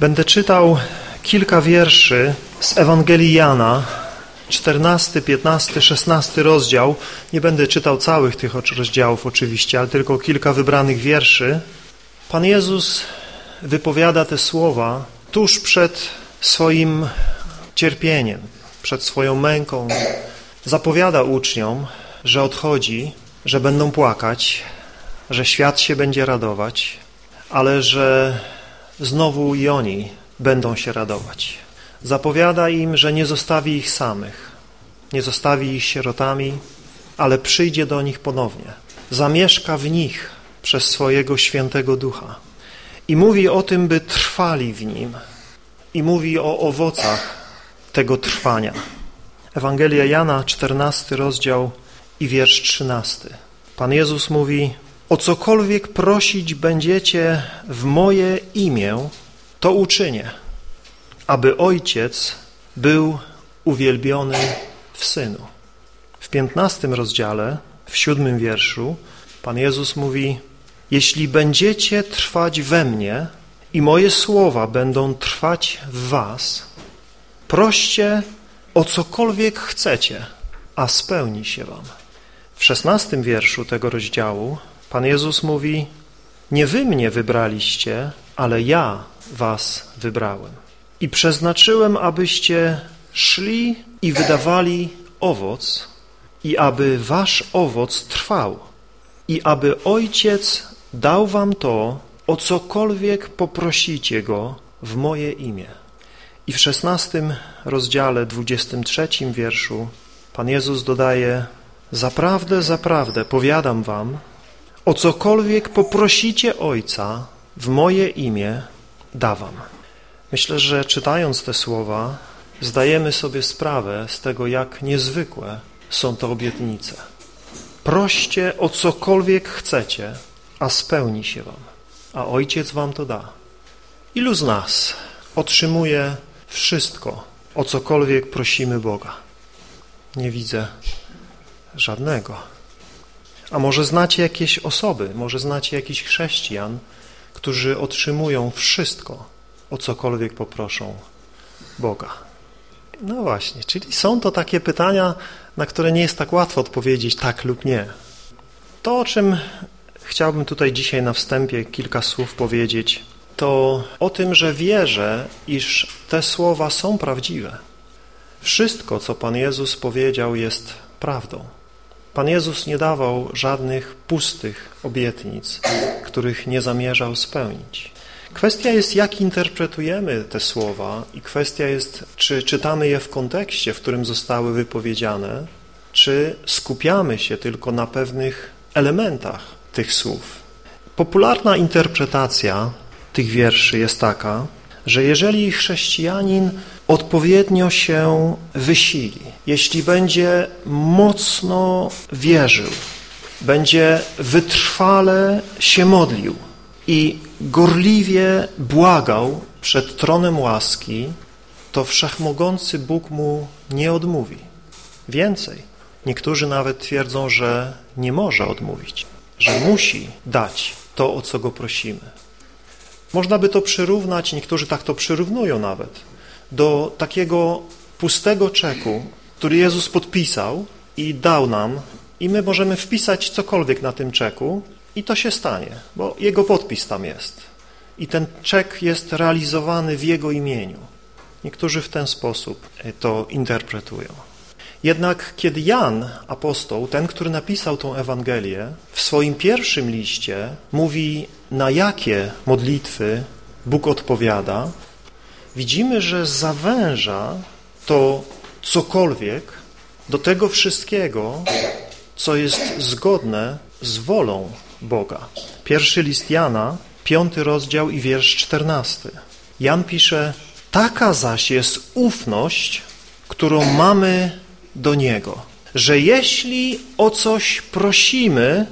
Będę czytał kilka wierszy z Ewangelii Jana, 14, 15, 16 rozdział. Nie będę czytał całych tych rozdziałów oczywiście, ale tylko kilka wybranych wierszy. Pan Jezus wypowiada te słowa tuż przed swoim cierpieniem, przed swoją męką. Zapowiada uczniom, że odchodzi, że będą płakać, że świat się będzie radować, ale że znowu i oni będą się radować. Zapowiada im, że nie zostawi ich samych, nie zostawi ich sierotami, ale przyjdzie do nich ponownie. Zamieszka w nich przez swojego świętego ducha. I mówi o tym, by trwali w nim. I mówi o owocach tego trwania. Ewangelia Jana, 14 rozdział i wiersz 13. Pan Jezus mówi, o cokolwiek prosić będziecie w moje imię, to uczynię, aby Ojciec był uwielbiony w Synu. W piętnastym rozdziale, w siódmym wierszu, Pan Jezus mówi, jeśli będziecie trwać we mnie i moje słowa będą trwać w was, proście o cokolwiek chcecie, a spełni się wam. W szesnastym wierszu tego rozdziału Pan Jezus mówi, nie wy mnie wybraliście, ale ja was wybrałem. I przeznaczyłem, abyście szli i wydawali owoc, i aby wasz owoc trwał, i aby Ojciec dał wam to, o cokolwiek poprosicie Go w moje imię. I w szesnastym rozdziale, dwudziestym trzecim wierszu Pan Jezus dodaje Zaprawdę, zaprawdę, powiadam wam, o cokolwiek poprosicie Ojca w moje imię, dawam. Myślę, że czytając te słowa zdajemy sobie sprawę z tego, jak niezwykłe są to obietnice. Proście o cokolwiek chcecie, a spełni się wam, a Ojciec wam to da. Ilu z nas otrzymuje wszystko, o cokolwiek prosimy Boga? Nie widzę żadnego. A może znacie jakieś osoby, może znacie jakichś chrześcijan, którzy otrzymują wszystko, o cokolwiek poproszą Boga. No właśnie, czyli są to takie pytania, na które nie jest tak łatwo odpowiedzieć tak lub nie. To, o czym chciałbym tutaj dzisiaj na wstępie kilka słów powiedzieć, to o tym, że wierzę, iż te słowa są prawdziwe. Wszystko, co Pan Jezus powiedział, jest prawdą. Pan Jezus nie dawał żadnych pustych obietnic, których nie zamierzał spełnić. Kwestia jest, jak interpretujemy te słowa i kwestia jest, czy czytamy je w kontekście, w którym zostały wypowiedziane, czy skupiamy się tylko na pewnych elementach tych słów. Popularna interpretacja tych wierszy jest taka, że jeżeli chrześcijanin odpowiednio się wysili, jeśli będzie mocno wierzył, będzie wytrwale się modlił i gorliwie błagał przed tronem łaski, to wszechmogący Bóg mu nie odmówi. Więcej, niektórzy nawet twierdzą, że nie może odmówić, że musi dać to, o co go prosimy. Można by to przyrównać, niektórzy tak to przyrównują nawet, do takiego pustego czeku, który Jezus podpisał i dał nam i my możemy wpisać cokolwiek na tym czeku i to się stanie, bo Jego podpis tam jest. I ten czek jest realizowany w Jego imieniu. Niektórzy w ten sposób to interpretują. Jednak kiedy Jan, apostoł, ten, który napisał tą Ewangelię, w swoim pierwszym liście mówi, na jakie modlitwy Bóg odpowiada, widzimy, że zawęża to cokolwiek do tego wszystkiego, co jest zgodne z wolą Boga. Pierwszy list Jana, piąty rozdział i wiersz czternasty. Jan pisze, taka zaś jest ufność, którą mamy do Niego, że jeśli o coś prosimy,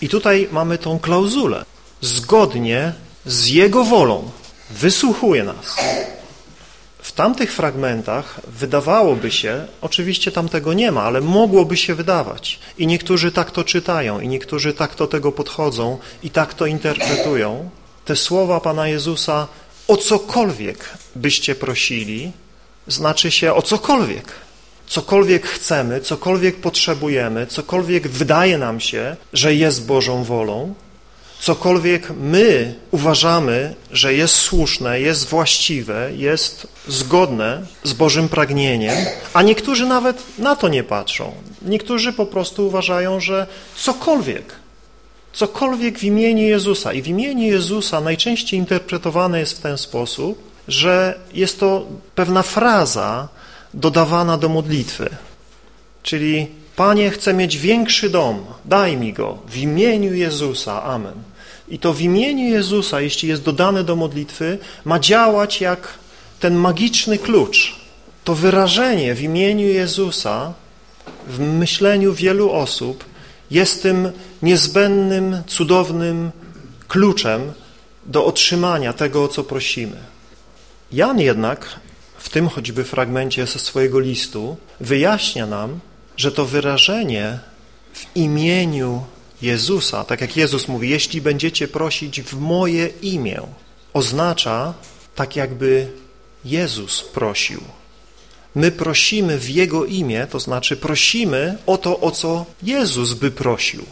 i tutaj mamy tą klauzulę, zgodnie z Jego wolą, wysłuchuje nas. W tamtych fragmentach wydawałoby się, oczywiście tam tego nie ma, ale mogłoby się wydawać. I niektórzy tak to czytają, i niektórzy tak do tego podchodzą i tak to interpretują. Te słowa Pana Jezusa o cokolwiek byście prosili, znaczy się o cokolwiek. Cokolwiek chcemy, cokolwiek potrzebujemy, cokolwiek wydaje nam się, że jest Bożą wolą, cokolwiek my uważamy, że jest słuszne, jest właściwe, jest zgodne z Bożym pragnieniem, a niektórzy nawet na to nie patrzą. Niektórzy po prostu uważają, że cokolwiek, cokolwiek w imieniu Jezusa i w imieniu Jezusa najczęściej interpretowane jest w ten sposób, że jest to pewna fraza dodawana do modlitwy, czyli Panie, chcę mieć większy dom, daj mi go w imieniu Jezusa, amen. I to w imieniu Jezusa, jeśli jest dodane do modlitwy, ma działać jak ten magiczny klucz. To wyrażenie w imieniu Jezusa w myśleniu wielu osób jest tym niezbędnym, cudownym kluczem do otrzymania tego, o co prosimy. Jan jednak w tym choćby fragmencie ze swojego listu wyjaśnia nam, że to wyrażenie w imieniu Jezusa, tak jak Jezus mówi, jeśli będziecie prosić w moje imię, oznacza tak jakby Jezus prosił. My prosimy w Jego imię, to znaczy prosimy o to, o co Jezus by prosił.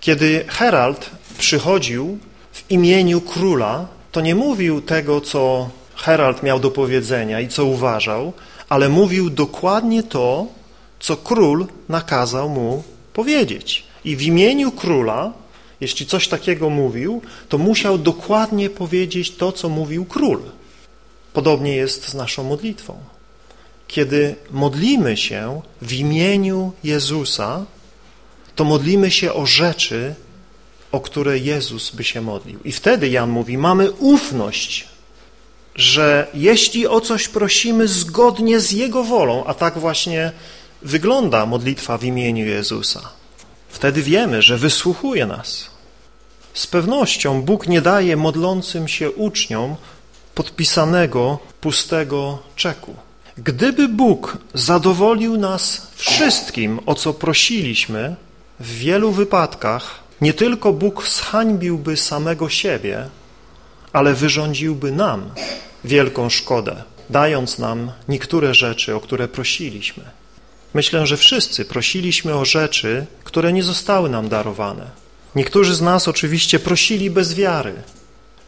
Kiedy Herald przychodził w imieniu króla, to nie mówił tego, co Herald miał do powiedzenia i co uważał, ale mówił dokładnie to, co król nakazał mu powiedzieć. I w imieniu króla, jeśli coś takiego mówił, to musiał dokładnie powiedzieć to, co mówił król. Podobnie jest z naszą modlitwą. Kiedy modlimy się w imieniu Jezusa, to modlimy się o rzeczy, o które Jezus by się modlił. I wtedy Jan mówi, mamy ufność, że jeśli o coś prosimy zgodnie z Jego wolą, a tak właśnie wygląda modlitwa w imieniu Jezusa, wtedy wiemy, że wysłuchuje nas. Z pewnością Bóg nie daje modlącym się uczniom podpisanego, pustego czeku. Gdyby Bóg zadowolił nas wszystkim, o co prosiliśmy, w wielu wypadkach nie tylko Bóg zhańbiłby samego siebie, ale wyrządziłby nam wielką szkodę, dając nam niektóre rzeczy, o które prosiliśmy. Myślę, że wszyscy prosiliśmy o rzeczy, które nie zostały nam darowane. Niektórzy z nas oczywiście prosili bez wiary,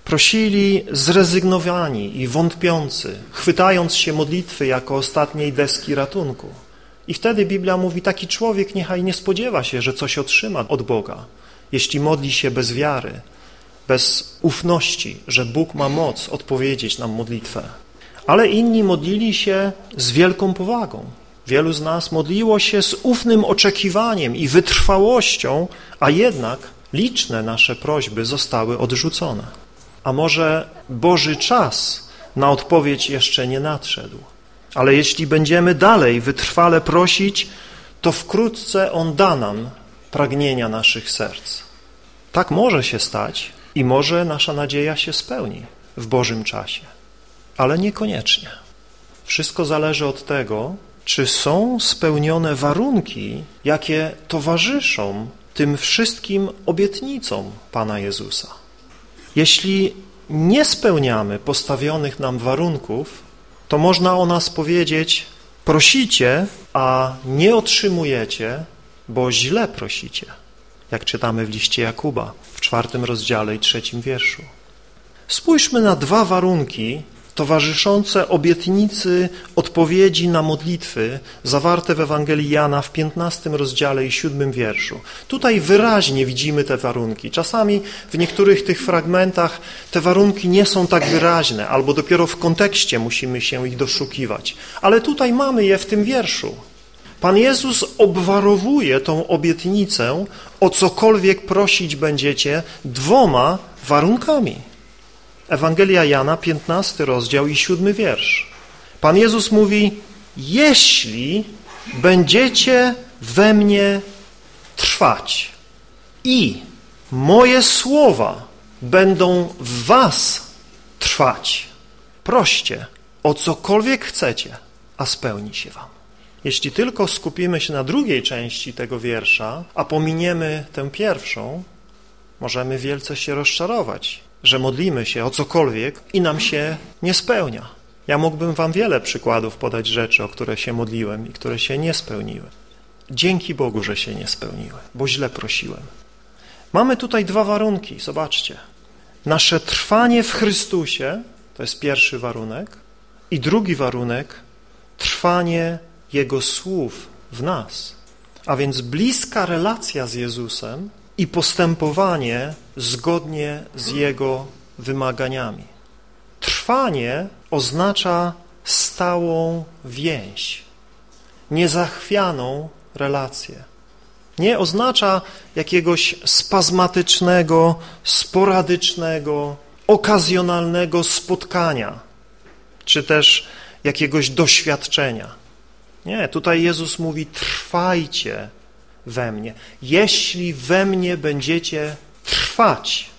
prosili zrezygnowani i wątpiący, chwytając się modlitwy jako ostatniej deski ratunku. I wtedy Biblia mówi, taki człowiek niechaj nie spodziewa się, że coś otrzyma od Boga, jeśli modli się bez wiary, bez ufności, że Bóg ma moc odpowiedzieć nam modlitwę. Ale inni modlili się z wielką powagą. Wielu z nas modliło się z ufnym oczekiwaniem i wytrwałością, a jednak liczne nasze prośby zostały odrzucone. A może Boży czas na odpowiedź jeszcze nie nadszedł. Ale jeśli będziemy dalej wytrwale prosić, to wkrótce On da nam pragnienia naszych serc. Tak może się stać, i może nasza nadzieja się spełni w Bożym czasie, ale niekoniecznie. Wszystko zależy od tego, czy są spełnione warunki, jakie towarzyszą tym wszystkim obietnicom Pana Jezusa. Jeśli nie spełniamy postawionych nam warunków, to można o nas powiedzieć, prosicie, a nie otrzymujecie, bo źle prosicie jak czytamy w liście Jakuba w czwartym rozdziale i trzecim wierszu. Spójrzmy na dwa warunki towarzyszące obietnicy odpowiedzi na modlitwy zawarte w Ewangelii Jana w 15 rozdziale i siódmym wierszu. Tutaj wyraźnie widzimy te warunki. Czasami w niektórych tych fragmentach te warunki nie są tak wyraźne, albo dopiero w kontekście musimy się ich doszukiwać. Ale tutaj mamy je w tym wierszu. Pan Jezus obwarowuje tą obietnicę, o cokolwiek prosić będziecie, dwoma warunkami. Ewangelia Jana, 15 rozdział i 7 wiersz. Pan Jezus mówi, jeśli będziecie we mnie trwać i moje słowa będą w was trwać, proście o cokolwiek chcecie, a spełni się wam. Jeśli tylko skupimy się na drugiej części tego wiersza, a pominiemy tę pierwszą, możemy wielce się rozczarować że modlimy się o cokolwiek i nam się nie spełnia. Ja mógłbym wam wiele przykładów podać rzeczy, o które się modliłem i które się nie spełniły. Dzięki Bogu, że się nie spełniły, bo źle prosiłem. Mamy tutaj dwa warunki, zobaczcie. Nasze trwanie w Chrystusie, to jest pierwszy warunek, i drugi warunek, trwanie Jego słów w nas. A więc bliska relacja z Jezusem i postępowanie zgodnie z Jego wymaganiami. Trwanie oznacza stałą więź, niezachwianą relację. Nie oznacza jakiegoś spazmatycznego, sporadycznego, okazjonalnego spotkania, czy też jakiegoś doświadczenia. Nie, tutaj Jezus mówi, trwajcie we mnie. Jeśli we mnie będziecie trwać.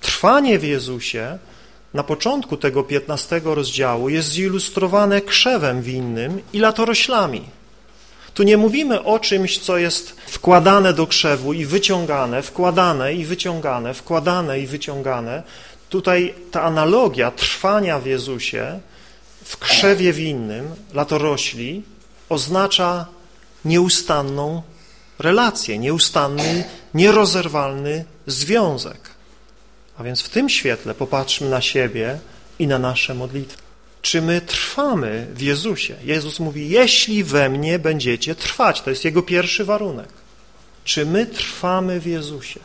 Trwanie w Jezusie na początku tego 15 rozdziału jest zilustrowane krzewem winnym i latoroślami. Tu nie mówimy o czymś, co jest wkładane do krzewu i wyciągane, wkładane i wyciągane, wkładane i wyciągane. Tutaj ta analogia trwania w Jezusie w krzewie winnym, latorośli, oznacza nieustanną relację, nieustanny, nierozerwalny związek. A więc w tym świetle popatrzmy na siebie i na nasze modlitwy. Czy my trwamy w Jezusie? Jezus mówi, jeśli we mnie będziecie trwać. To jest Jego pierwszy warunek. Czy my trwamy w Jezusie?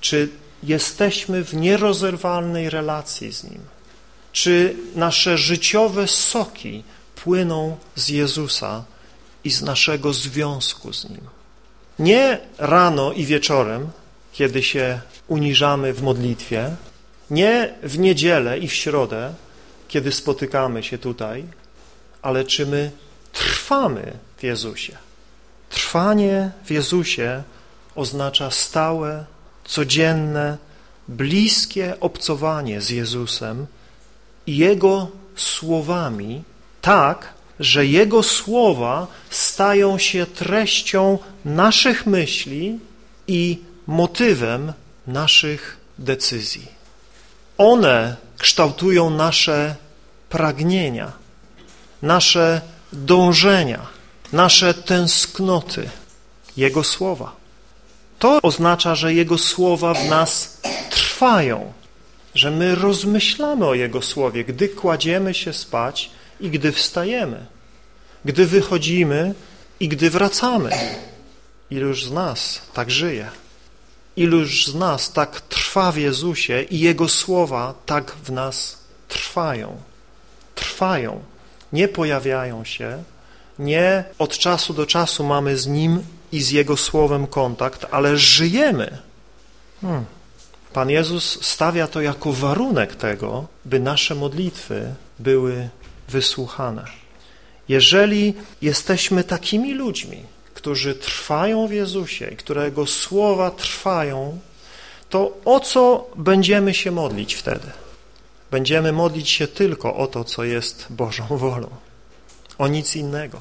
Czy jesteśmy w nierozerwalnej relacji z Nim? Czy nasze życiowe soki płyną z Jezusa i z naszego związku z Nim? Nie rano i wieczorem, kiedy się uniżamy w modlitwie, nie w niedzielę i w środę, kiedy spotykamy się tutaj, ale czy my trwamy w Jezusie. Trwanie w Jezusie oznacza stałe, codzienne, bliskie obcowanie z Jezusem i Jego słowami tak, że Jego słowa stają się treścią naszych myśli i motywem naszych decyzji. One kształtują nasze pragnienia, nasze dążenia, nasze tęsknoty, Jego słowa. To oznacza, że Jego słowa w nas trwają, że my rozmyślamy o Jego słowie, gdy kładziemy się spać i gdy wstajemy, gdy wychodzimy i gdy wracamy. Iluż z nas tak żyje? Iluż z nas tak trwa w Jezusie i Jego słowa tak w nas trwają? Trwają, nie pojawiają się, nie od czasu do czasu mamy z Nim i z Jego Słowem kontakt, ale żyjemy. Hmm. Pan Jezus stawia to jako warunek tego, by nasze modlitwy były wysłuchane. Jeżeli jesteśmy takimi ludźmi, którzy trwają w Jezusie i którego słowa trwają, to o co będziemy się modlić wtedy? Będziemy modlić się tylko o to, co jest Bożą wolą, o nic innego.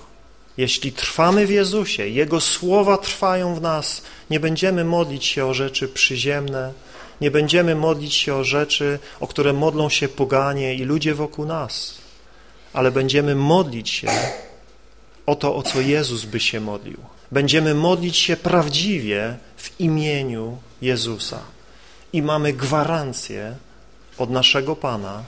Jeśli trwamy w Jezusie, Jego słowa trwają w nas, nie będziemy modlić się o rzeczy przyziemne, nie będziemy modlić się o rzeczy, o które modlą się poganie i ludzie wokół nas, ale będziemy modlić się o to, o co Jezus by się modlił. Będziemy modlić się prawdziwie w imieniu Jezusa. I mamy gwarancję od naszego Pana,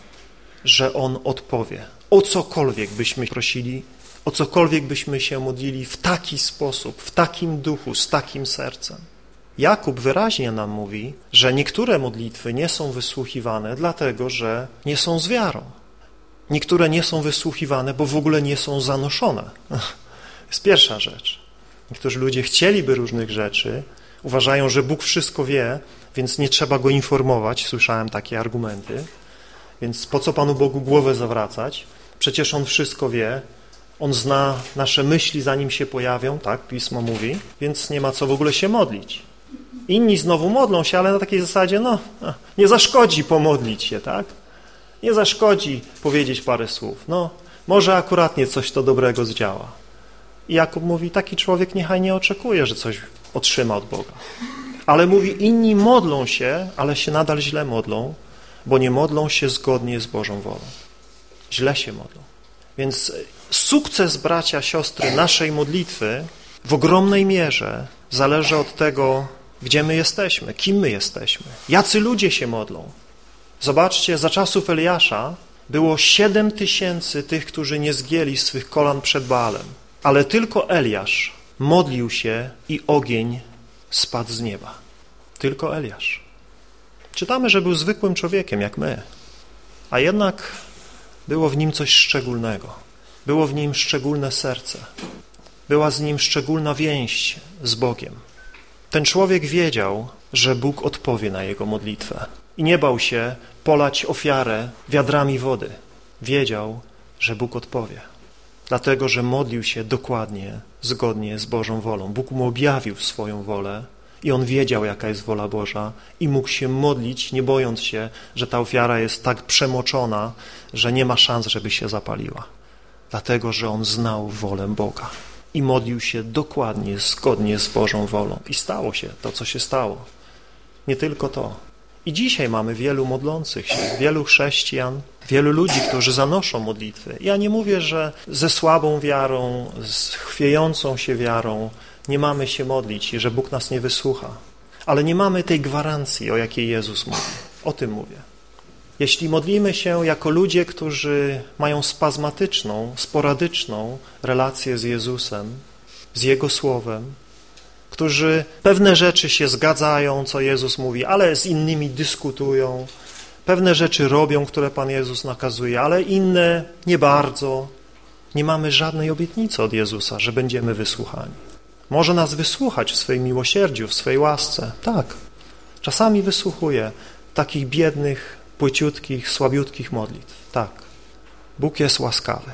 że On odpowie. O cokolwiek byśmy prosili, o cokolwiek byśmy się modlili w taki sposób, w takim duchu, z takim sercem. Jakub wyraźnie nam mówi, że niektóre modlitwy nie są wysłuchiwane dlatego, że nie są z wiarą. Niektóre nie są wysłuchiwane, bo w ogóle nie są zanoszone. To jest pierwsza rzecz. Niektórzy ludzie chcieliby różnych rzeczy, uważają, że Bóg wszystko wie, więc nie trzeba Go informować. Słyszałem takie argumenty. Więc po co Panu Bogu głowę zawracać? Przecież On wszystko wie. On zna nasze myśli, zanim się pojawią, tak Pismo mówi, więc nie ma co w ogóle się modlić. Inni znowu modlą się, ale na takiej zasadzie, no, nie zaszkodzi pomodlić się, tak? Nie zaszkodzi powiedzieć parę słów. No, może akuratnie coś to dobrego zdziała. I Jakub mówi, taki człowiek niechaj nie oczekuje, że coś otrzyma od Boga. Ale mówi, inni modlą się, ale się nadal źle modlą, bo nie modlą się zgodnie z Bożą wolą. Źle się modlą. Więc sukces, bracia, siostry, naszej modlitwy w ogromnej mierze zależy od tego, gdzie my jesteśmy, kim my jesteśmy, jacy ludzie się modlą. Zobaczcie, za czasów Eliasza było siedem tysięcy tych, którzy nie zgięli swych kolan przed Baalem, ale tylko Eliasz modlił się i ogień spadł z nieba. Tylko Eliasz. Czytamy, że był zwykłym człowiekiem, jak my, a jednak było w nim coś szczególnego. Było w nim szczególne serce. Była z nim szczególna więź z Bogiem. Ten człowiek wiedział, że Bóg odpowie na jego modlitwę i nie bał się polać ofiarę wiadrami wody. Wiedział, że Bóg odpowie, dlatego że modlił się dokładnie, zgodnie z Bożą wolą. Bóg mu objawił swoją wolę i on wiedział, jaka jest wola Boża i mógł się modlić, nie bojąc się, że ta ofiara jest tak przemoczona, że nie ma szans, żeby się zapaliła. Dlatego, że on znał wolę Boga i modlił się dokładnie, zgodnie z Bożą wolą. I stało się to, co się stało. Nie tylko to. I dzisiaj mamy wielu modlących się, wielu chrześcijan, wielu ludzi, którzy zanoszą modlitwy. Ja nie mówię, że ze słabą wiarą, z chwiejącą się wiarą nie mamy się modlić i że Bóg nas nie wysłucha. Ale nie mamy tej gwarancji, o jakiej Jezus mówi. O tym mówię. Jeśli modlimy się jako ludzie, którzy mają spazmatyczną, sporadyczną relację z Jezusem, z Jego Słowem, którzy pewne rzeczy się zgadzają, co Jezus mówi, ale z innymi dyskutują, pewne rzeczy robią, które Pan Jezus nakazuje, ale inne nie bardzo. Nie mamy żadnej obietnicy od Jezusa, że będziemy wysłuchani. Może nas wysłuchać w swej miłosierdziu, w swej łasce. Tak, czasami wysłuchuje takich biednych, płyciutkich, słabiutkich modlitw. Tak, Bóg jest łaskawy.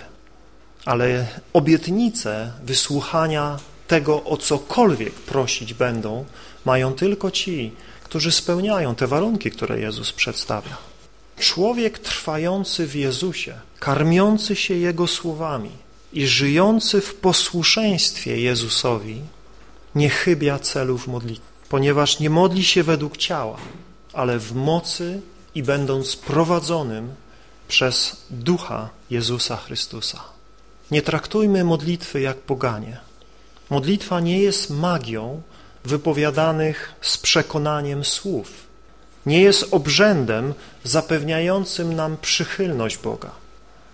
Ale obietnice wysłuchania tego, o cokolwiek prosić będą, mają tylko ci, którzy spełniają te warunki, które Jezus przedstawia. Człowiek trwający w Jezusie, karmiący się Jego słowami i żyjący w posłuszeństwie Jezusowi nie chybia celów modlitwy, ponieważ nie modli się według ciała, ale w mocy i będąc prowadzonym przez Ducha Jezusa Chrystusa. Nie traktujmy modlitwy jak poganie. Modlitwa nie jest magią wypowiadanych z przekonaniem słów. Nie jest obrzędem zapewniającym nam przychylność Boga.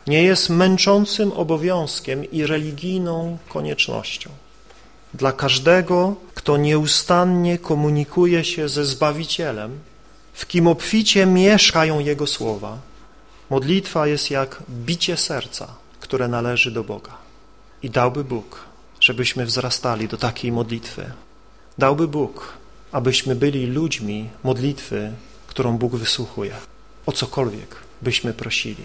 Nie jest męczącym obowiązkiem i religijną koniecznością. Dla każdego, kto nieustannie komunikuje się ze Zbawicielem, w kim obficie mieszkają Jego słowa, modlitwa jest jak bicie serca, które należy do Boga. I dałby Bóg, żebyśmy wzrastali do takiej modlitwy. Dałby Bóg, abyśmy byli ludźmi modlitwy, którą Bóg wysłuchuje. O cokolwiek byśmy prosili.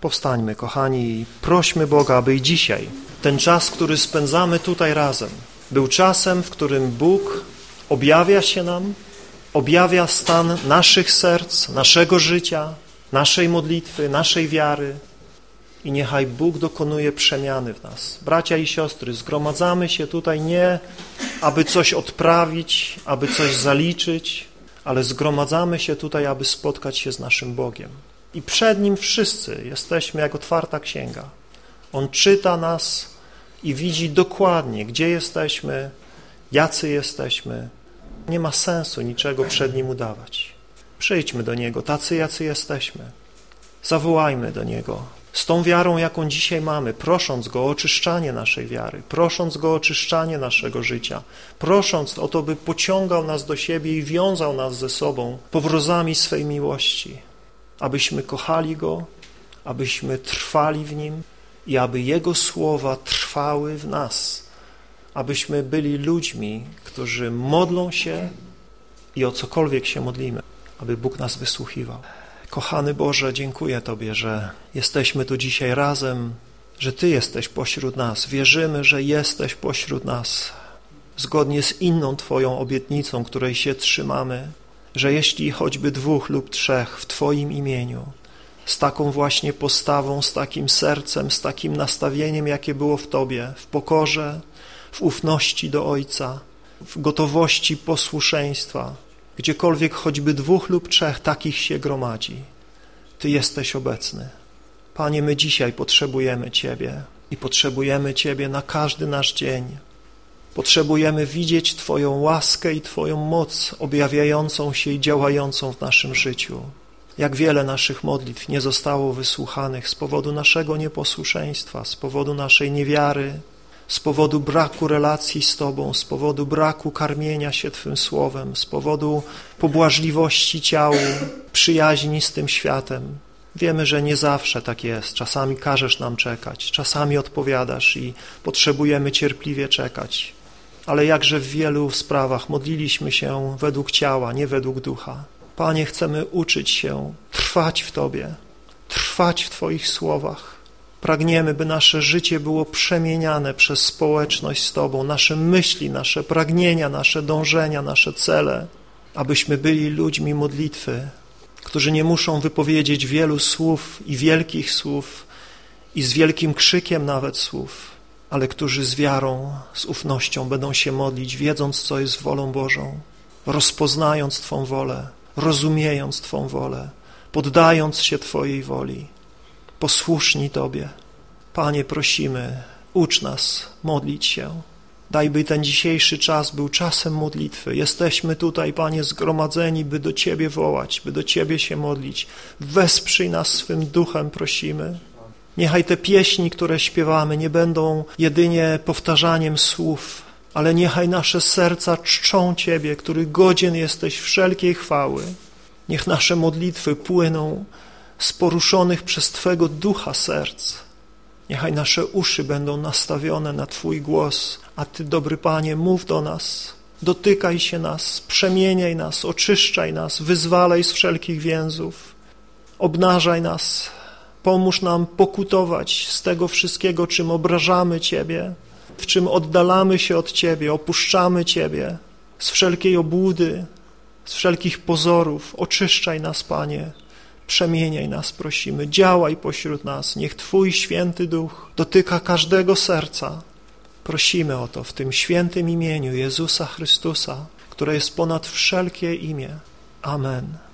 Powstańmy, kochani, i prośmy Boga, aby i dzisiaj ten czas, który spędzamy tutaj razem, był czasem, w którym Bóg objawia się nam, objawia stan naszych serc, naszego życia, naszej modlitwy, naszej wiary i niechaj Bóg dokonuje przemiany w nas. Bracia i siostry, zgromadzamy się tutaj nie, aby coś odprawić, aby coś zaliczyć, ale zgromadzamy się tutaj, aby spotkać się z naszym Bogiem. I przed Nim wszyscy jesteśmy jak otwarta księga. On czyta nas i widzi dokładnie, gdzie jesteśmy, jacy jesteśmy, nie ma sensu niczego przed Nim udawać. Przyjdźmy do Niego, tacy jacy jesteśmy. Zawołajmy do Niego z tą wiarą, jaką dzisiaj mamy, prosząc Go o oczyszczanie naszej wiary, prosząc Go o oczyszczanie naszego życia, prosząc o to, by pociągał nas do siebie i wiązał nas ze sobą powrozami swej miłości, abyśmy kochali Go, abyśmy trwali w Nim i aby Jego słowa trwały w nas, abyśmy byli ludźmi, którzy modlą się i o cokolwiek się modlimy, aby Bóg nas wysłuchiwał. Kochany Boże, dziękuję Tobie, że jesteśmy tu dzisiaj razem, że Ty jesteś pośród nas. Wierzymy, że jesteś pośród nas, zgodnie z inną Twoją obietnicą, której się trzymamy, że jeśli choćby dwóch lub trzech w Twoim imieniu, z taką właśnie postawą, z takim sercem, z takim nastawieniem, jakie było w Tobie, w pokorze, w ufności do Ojca, w gotowości posłuszeństwa, gdziekolwiek choćby dwóch lub trzech takich się gromadzi, Ty jesteś obecny. Panie, my dzisiaj potrzebujemy Ciebie i potrzebujemy Ciebie na każdy nasz dzień. Potrzebujemy widzieć Twoją łaskę i Twoją moc objawiającą się i działającą w naszym życiu. Jak wiele naszych modlitw nie zostało wysłuchanych z powodu naszego nieposłuszeństwa, z powodu naszej niewiary, z powodu braku relacji z Tobą, z powodu braku karmienia się Twym Słowem, z powodu pobłażliwości ciału, przyjaźni z tym światem. Wiemy, że nie zawsze tak jest. Czasami każesz nam czekać, czasami odpowiadasz i potrzebujemy cierpliwie czekać. Ale jakże w wielu sprawach modliliśmy się według ciała, nie według ducha. Panie, chcemy uczyć się trwać w Tobie, trwać w Twoich słowach. Pragniemy, by nasze życie było przemieniane przez społeczność z Tobą, nasze myśli, nasze pragnienia, nasze dążenia, nasze cele, abyśmy byli ludźmi modlitwy, którzy nie muszą wypowiedzieć wielu słów i wielkich słów i z wielkim krzykiem nawet słów, ale którzy z wiarą, z ufnością będą się modlić, wiedząc, co jest wolą Bożą, rozpoznając Twą wolę, rozumiejąc Twą wolę, poddając się Twojej woli, posłuszni Tobie. Panie, prosimy, ucz nas modlić się. Daj, by ten dzisiejszy czas był czasem modlitwy. Jesteśmy tutaj, Panie, zgromadzeni, by do Ciebie wołać, by do Ciebie się modlić. Wesprzyj nas swym duchem, prosimy. Niechaj te pieśni, które śpiewamy, nie będą jedynie powtarzaniem słów, ale niechaj nasze serca czczą Ciebie, który godzien jesteś wszelkiej chwały. Niech nasze modlitwy płyną z poruszonych przez Twego ducha serc. Niechaj nasze uszy będą nastawione na Twój głos, a Ty, dobry Panie, mów do nas, dotykaj się nas, przemieniaj nas, oczyszczaj nas, wyzwalaj z wszelkich więzów, obnażaj nas, pomóż nam pokutować z tego wszystkiego, czym obrażamy Ciebie, w czym oddalamy się od Ciebie, opuszczamy Ciebie, z wszelkiej obłudy, z wszelkich pozorów. Oczyszczaj nas, Panie, przemieniaj nas, prosimy, działaj pośród nas. Niech Twój święty duch dotyka każdego serca. Prosimy o to w tym świętym imieniu Jezusa Chrystusa, które jest ponad wszelkie imię. Amen.